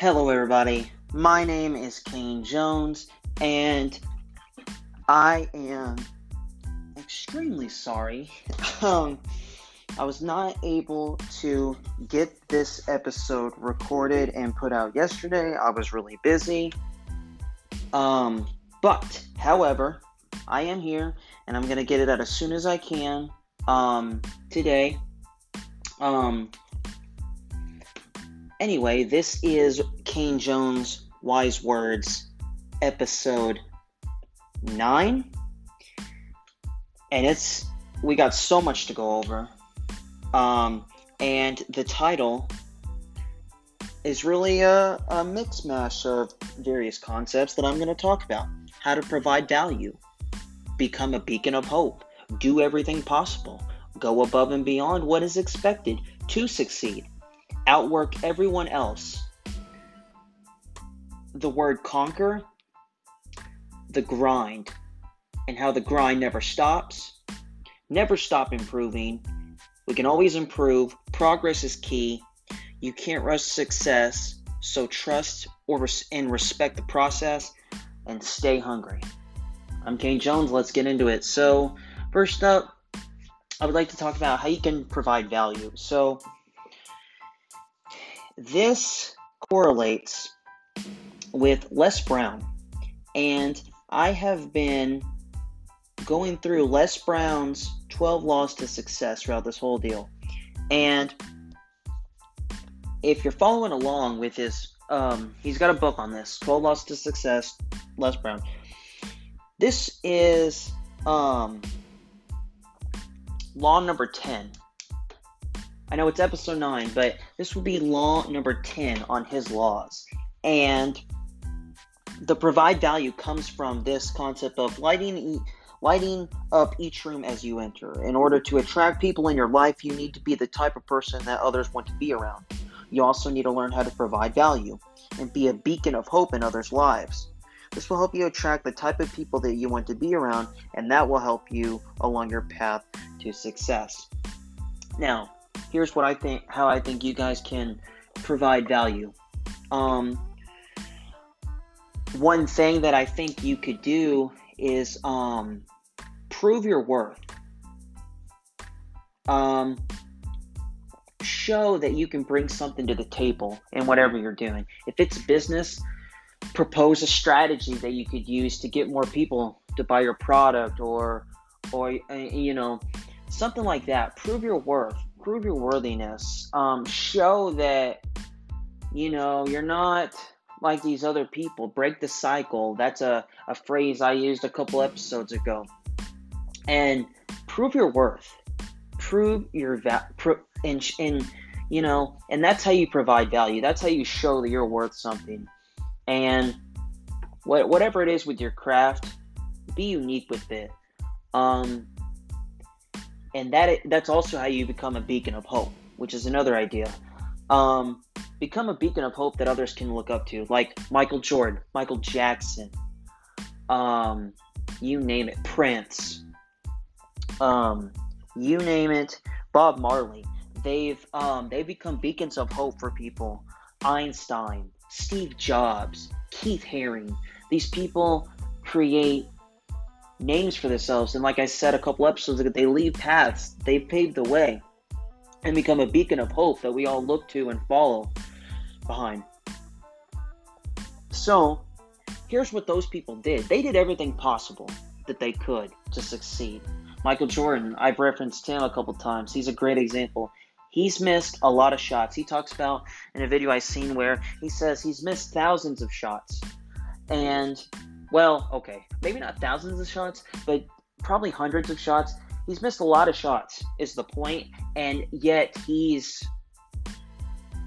Hello, everybody. My name is Kane Jones, and I am extremely sorry. Um, I was not able to get this episode recorded and put out yesterday. I was really busy. Um, but, however, I am here, and I'm gonna get it out as soon as I can. Um, today. Um, Anyway, this is Kane Jones Wise Words, episode 9. And it's we got so much to go over. Um, and the title is really a, a mix mash of various concepts that I'm going to talk about. How to provide value, become a beacon of hope, do everything possible, go above and beyond what is expected to succeed outwork everyone else. The word conquer, the grind, and how the grind never stops. Never stop improving. We can always improve. Progress is key. You can't rush success, so trust or res- and respect the process and stay hungry. I'm Kane Jones. Let's get into it. So, first up, I would like to talk about how you can provide value. So, this correlates with Les Brown. And I have been going through Les Brown's 12 Laws to Success throughout this whole deal. And if you're following along with his, um, he's got a book on this 12 Laws to Success, Les Brown. This is um, law number 10 I know it's episode 9, but this will be law number 10 on his laws. And the provide value comes from this concept of lighting lighting up each room as you enter. In order to attract people in your life, you need to be the type of person that others want to be around. You also need to learn how to provide value and be a beacon of hope in others' lives. This will help you attract the type of people that you want to be around, and that will help you along your path to success. Now, here's what I think how I think you guys can provide value. Um, one thing that I think you could do is um, prove your worth. Um, show that you can bring something to the table in whatever you're doing. If it's business, propose a strategy that you could use to get more people to buy your product or or uh, you know something like that. Prove your worth prove your worthiness. Um, show that you know you're not like these other people. Break the cycle. That's a, a phrase I used a couple episodes ago. And prove your worth. Prove your va- pro- and, and you know, and that's how you provide value. That's how you show that you're worth something. And what, whatever it is with your craft, be unique with it. Um, and that that's also how you become a beacon of hope, which is another idea. Um, become a beacon of hope that others can look up to, like Michael Jordan, Michael Jackson, um, you name it, Prince, um, you name it, Bob Marley. They've um, they become beacons of hope for people. Einstein, Steve Jobs, Keith Haring. These people create names for themselves. And like I said a couple episodes ago, they leave paths, they paved the way and become a beacon of hope that we all look to and follow behind. So, here's what those people did they did everything possible that they could to succeed. Michael Jordan, I've referenced him a couple times. He's a great example. He's missed a lot of shots. He talks about in a video I've seen where he says he's missed thousands of shots. And well, okay, maybe not thousands of shots, but probably hundreds of shots. He's missed a lot of shots, is the point, and yet he's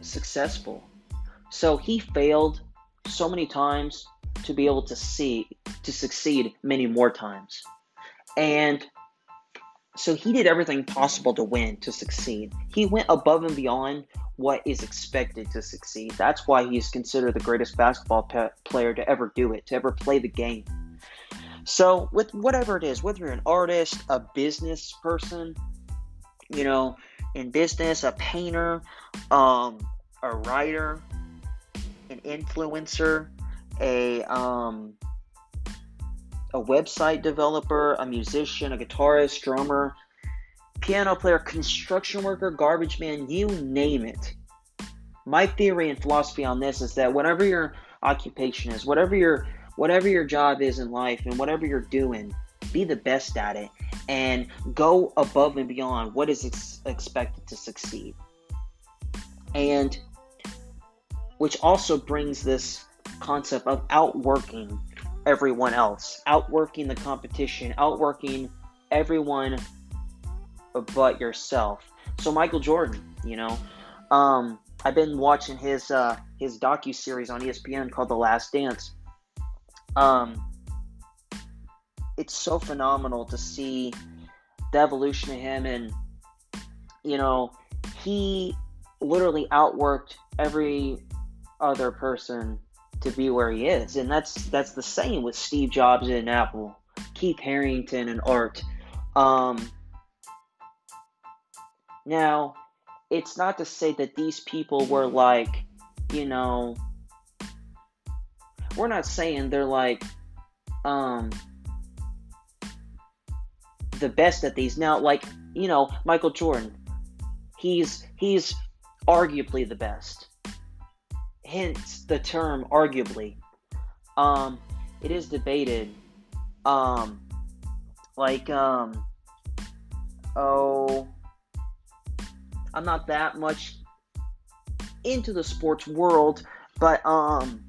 successful. So he failed so many times to be able to see to succeed many more times. And so he did everything possible to win, to succeed. He went above and beyond what is expected to succeed. That's why he's considered the greatest basketball pe- player to ever do it, to ever play the game. So, with whatever it is, whether you're an artist, a business person, you know, in business, a painter, um, a writer, an an influencer, a um, a website developer, a musician, a guitarist, drummer, piano player, construction worker, garbage man, you name it. My theory and philosophy on this is that whatever your occupation is, whatever your whatever your job is in life and whatever you're doing, be the best at it and go above and beyond what is ex- expected to succeed. And which also brings this concept of outworking everyone else, outworking the competition, outworking everyone but yourself. So Michael Jordan, you know, um, I've been watching his uh, his docu series on ESPN called The Last Dance. Um, it's so phenomenal to see the evolution of him, and you know, he literally outworked every other person to be where he is, and that's that's the same with Steve Jobs and Apple, Keith Harrington and Art. Um, now, it's not to say that these people were like, you know, we're not saying they're like, um, the best at these. Now, like, you know, Michael Jordan, he's he's arguably the best. Hence the term arguably. Um, it is debated. Um, like, um, oh, I'm not that much into the sports world, but um,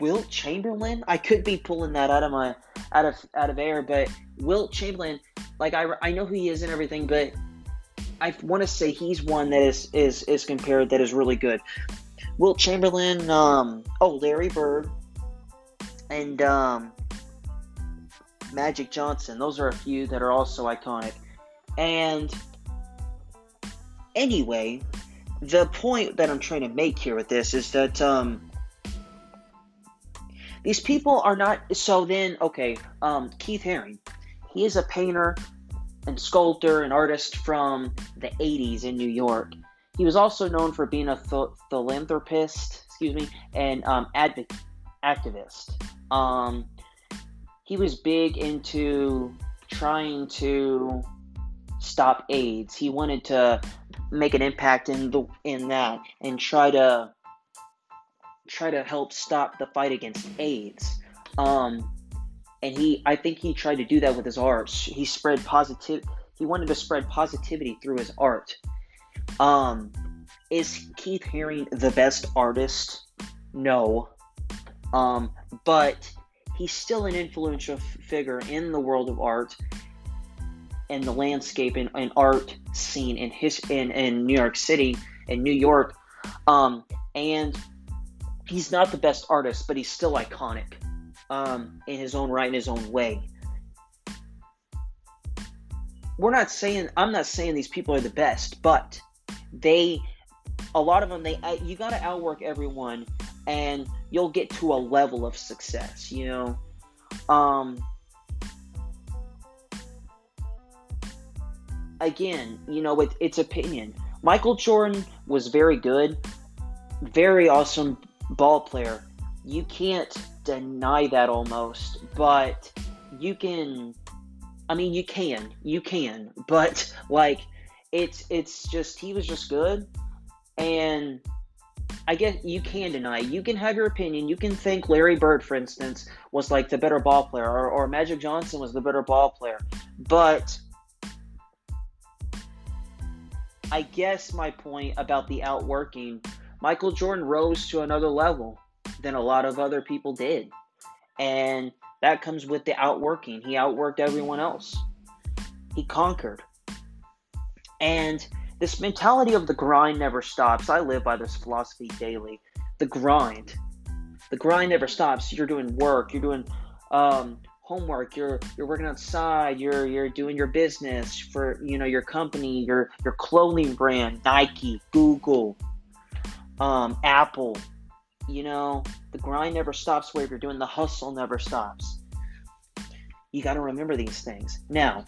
Wilt Chamberlain, I could be pulling that out of my out of out of air, but Wilt Chamberlain, like I, I know who he is and everything, but I want to say he's one that is is is compared that is really good. Wilt Chamberlain, um, oh Larry Bird, and um, Magic Johnson. Those are a few that are also iconic, and anyway, the point that I'm trying to make here with this is that um, these people are not. So then, okay, um, Keith Haring, he is a painter and sculptor and artist from the 80s in New York. He was also known for being a th- philanthropist, excuse me, and um, adv- activist. Um, he was big into trying to stop AIDS. He wanted to make an impact in the in that and try to try to help stop the fight against AIDS. Um, and he, I think he tried to do that with his art. He spread positive. He wanted to spread positivity through his art. Um, is Keith Haring the best artist? No. Um, but he's still an influential figure in the world of art and the landscape and, and art scene in his in, in New York City and New York. Um, and he's not the best artist, but he's still iconic um, in his own right, in his own way. We're not saying I'm not saying these people are the best, but they, a lot of them, they you got to outwork everyone, and you'll get to a level of success. You know, um, again, you know, it, it's opinion. Michael Jordan was very good, very awesome ball player. You can't deny that almost, but you can. I mean, you can, you can, but like, it's it's just he was just good, and I guess you can deny. You can have your opinion. You can think Larry Bird, for instance, was like the better ball player, or, or Magic Johnson was the better ball player, but I guess my point about the outworking, Michael Jordan rose to another level than a lot of other people did. And that comes with the outworking. He outworked everyone else. He conquered. And this mentality of the grind never stops. I live by this philosophy daily. The grind. The grind never stops. You're doing work, you're doing um, homework you're you're working outside you're you're doing your business for you know your company your your clothing brand nike google um, apple you know the grind never stops where you're doing the hustle never stops you got to remember these things now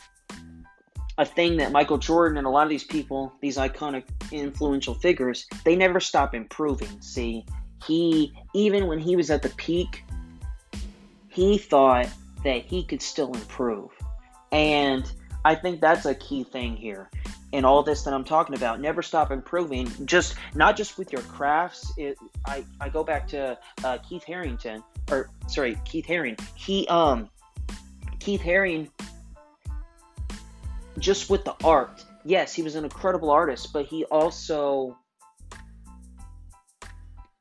a thing that michael jordan and a lot of these people these iconic influential figures they never stop improving see He, even when he was at the peak, he thought that he could still improve. And I think that's a key thing here in all this that I'm talking about. Never stop improving. Just not just with your crafts. It, I I go back to uh, Keith Harrington, or sorry, Keith Haring. He um Keith Haring just with the art. Yes, he was an incredible artist, but he also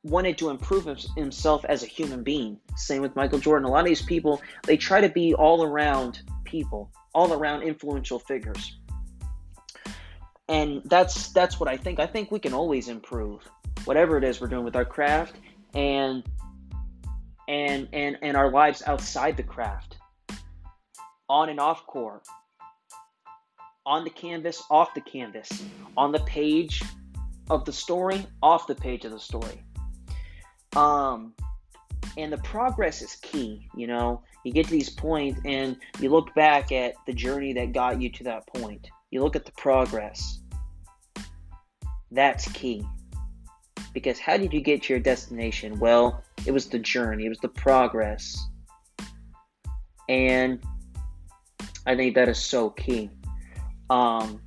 wanted to improve himself as a human being. Same with Michael Jordan. A lot of these people, they try to be all around people, all around influential figures. And that's that's what I think. I think we can always improve whatever it is we're doing with our craft and and and and our lives outside the craft. On and off court. On the canvas, off the canvas. On the page of the story, off the page of the story um, and the progress is key. You know, you get to these points and you look back at the journey that got you to that point. You look at the progress. That's key. Because how did you get to your destination? Well, it was the journey, it was the progress. And I think that is so key. Um,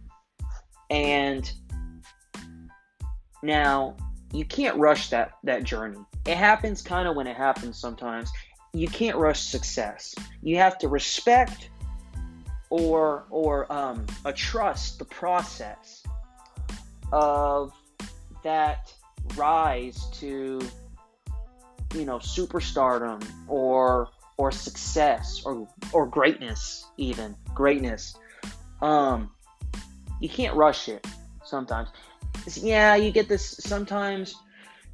and now you can't rush that that journey it happens kind of when it happens sometimes. You can't rush success. You have to respect or or um, a trust the process of that rise to you know superstardom or or success or or greatness even greatness um you can't rush it sometimes yeah you get this sometimes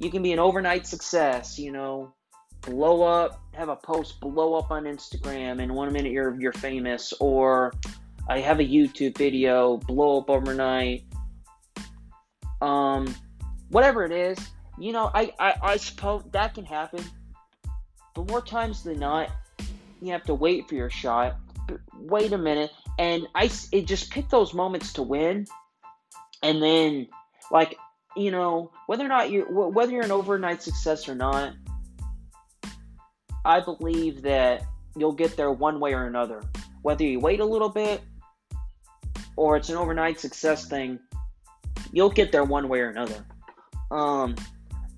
you can be an overnight success, you know, blow up, have a post blow up on Instagram, and one minute you're you're famous, or I have a YouTube video blow up overnight. Um, whatever it is, you know, I, I, I suppose that can happen. But more times than not, you have to wait for your shot. But Wait a minute, and I it just pick those moments to win, and then like you know, whether or not you're whether you're an overnight success or not, I believe that you'll get there one way or another. Whether you wait a little bit or it's an overnight success thing, you'll get there one way or another. Um,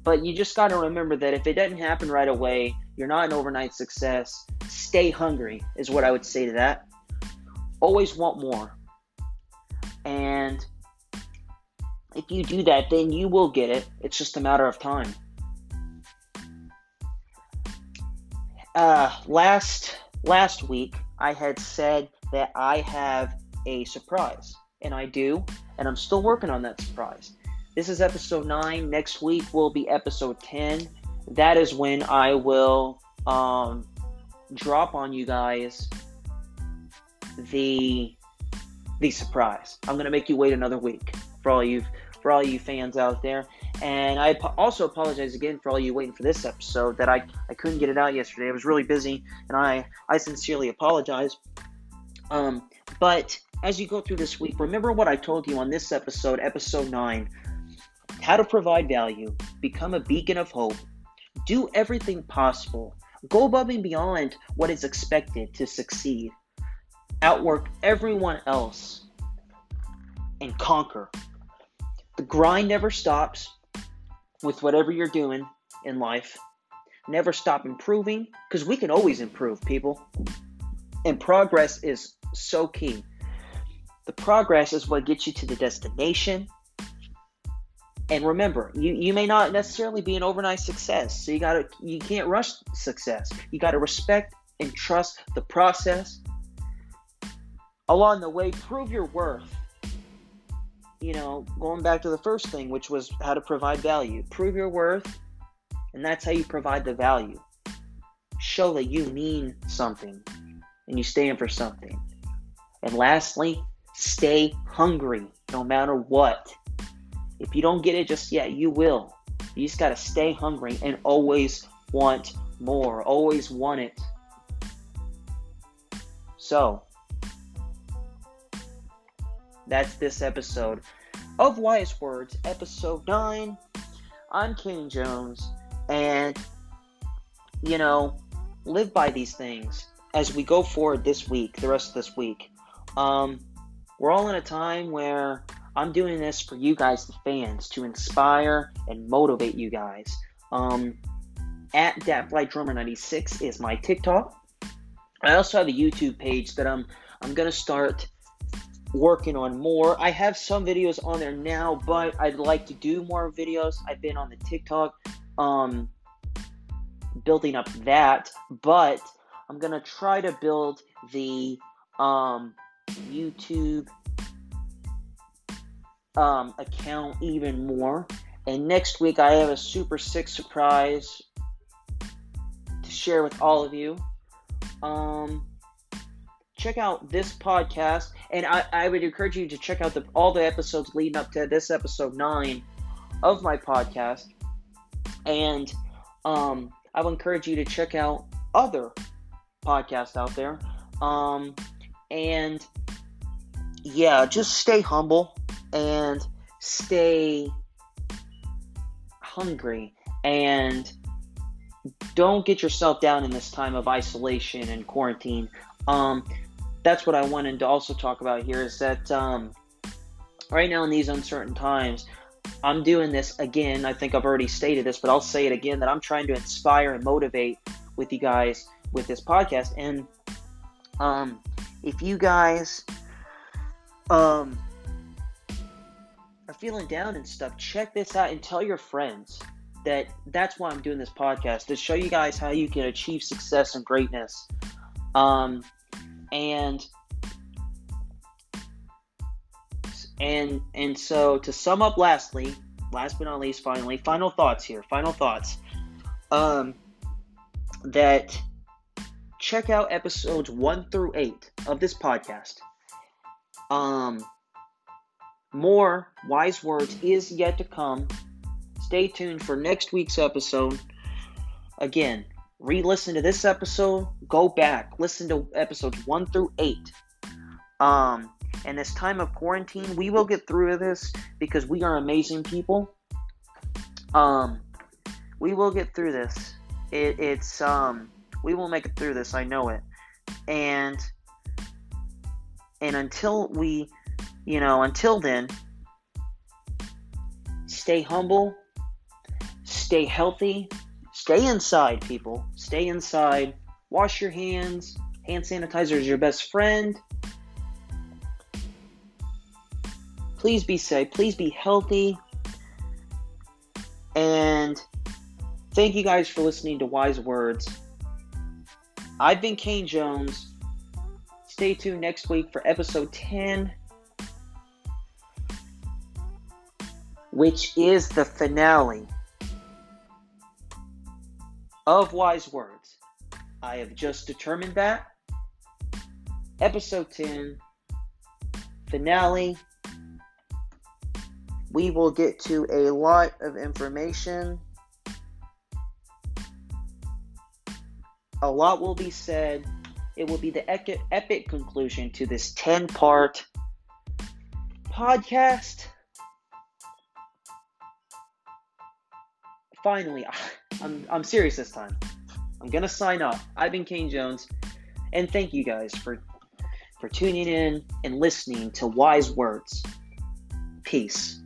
but you just got to remember that if it doesn't happen right away, you're not an overnight success. Stay hungry is what I would say to that. Always want more. And if you do that, then you will get it. It's just a matter of time. Uh, last last week, I had said that I have a surprise, and I do, and I'm still working on that surprise. This is episode nine. Next week will be episode ten. That is when I will um, drop on you guys the the surprise. I'm gonna make you wait another week for all you for all you fans out there. And I also apologize again for all you waiting for this episode that I, I couldn't get it out yesterday. I was really busy, and I, I sincerely apologize. Um, but as you go through this week, remember what I told you on this episode, episode 9 how to provide value, become a beacon of hope, do everything possible, go above and beyond what is expected to succeed, outwork everyone else, and conquer the grind never stops with whatever you're doing in life. Never stop improving because we can always improve, people. And progress is so key. The progress is what gets you to the destination. And remember, you, you may not necessarily be an overnight success. So you gotta you can't rush success. You gotta respect and trust the process. Along the way, prove your worth you know, going back to the first thing, which was how to provide value. Prove your worth, and that's how you provide the value. Show that you mean something and you stand for something. And lastly, stay hungry no matter what. If you don't get it just yet, you will. You just got to stay hungry and always want more, always want it. So, that's this episode of Wise Words, episode 9. I'm Kane Jones, And, you know, live by these things as we go forward this week, the rest of this week. Um, we're all in a time where I'm doing this for you guys, the fans, to inspire and motivate you guys. Um, at DatFlyDrummer96 is my TikTok. I also have a YouTube page that I'm I'm gonna start working on more. I have some videos on there now, but I'd like to do more videos. I've been on the TikTok, um, building up that, but I'm gonna try to build the um, YouTube um, account even more. And next week, I have a super sick surprise to share with all of you. Um, check out this podcast, and I, I would encourage you to check out the, all the episodes leading up to this episode nine of my podcast. And um, I would encourage you to check out other podcasts out there. Um, and yeah, just stay humble and stay hungry and don't get yourself down in this time of isolation and quarantine. Um, that's what I wanted to also talk about here is that um, right now in these uncertain times, I'm doing this again. I think I've already stated this, but I'll say it again that I'm trying to inspire and motivate with you guys with this podcast. And um, if you guys um, are feeling down and stuff, check this out and tell your friends that that's why I'm doing this podcast to show you guys how you can achieve success and greatness. Um, and and and so to sum up lastly last but not least finally final thoughts here final thoughts um that check out episodes 1 through 8 of this podcast. Um more wise words is yet to come. Stay tuned for next week's episode. Again re-listen to this episode, go back, listen to episodes one through eight. Um, and this time of quarantine, we will get through this because we are amazing people. Um, we will get through this. It, it's um, we will make it through this. I know it. And and until we, you know, until then, stay humble, stay healthy, Stay inside, people. Stay inside. Wash your hands. Hand sanitizer is your best friend. Please be safe. Please be healthy. And thank you guys for listening to Wise Words. I've been Kane Jones. Stay tuned next week for episode 10, which is the finale of wise words. I have just determined that. Episode 10, finale. We will get to a lot of information. A lot will be said. It will be the epic conclusion to this 10 part podcast. Finally, I'm, I'm serious this time. I'm gonna sign off. I've been Kane Jones, and thank you guys for for tuning in and listening to Wise Words. Peace.